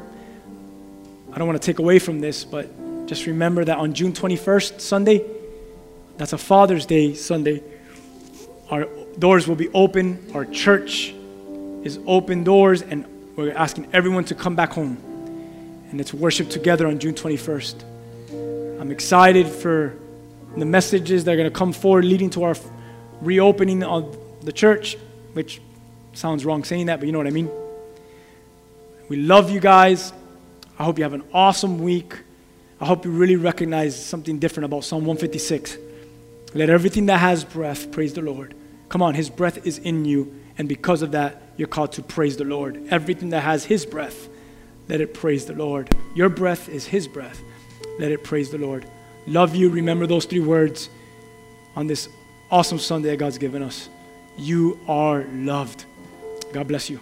I don't want to take away from this, but just remember that on June 21st, Sunday, that's a Father's Day Sunday, our doors will be open. Our church is open doors, and we're asking everyone to come back home. And it's worship together on June 21st. I'm excited for the messages that are going to come forward leading to our reopening of the church, which sounds wrong saying that, but you know what I mean. We love you guys. I hope you have an awesome week. I hope you really recognize something different about Psalm 156. Let everything that has breath praise the Lord. Come on, His breath is in you, and because of that, you're called to praise the Lord. Everything that has His breath, let it praise the Lord. Your breath is His breath. Let it praise the Lord. Love you. Remember those three words on this awesome Sunday that God's given us. You are loved. God bless you.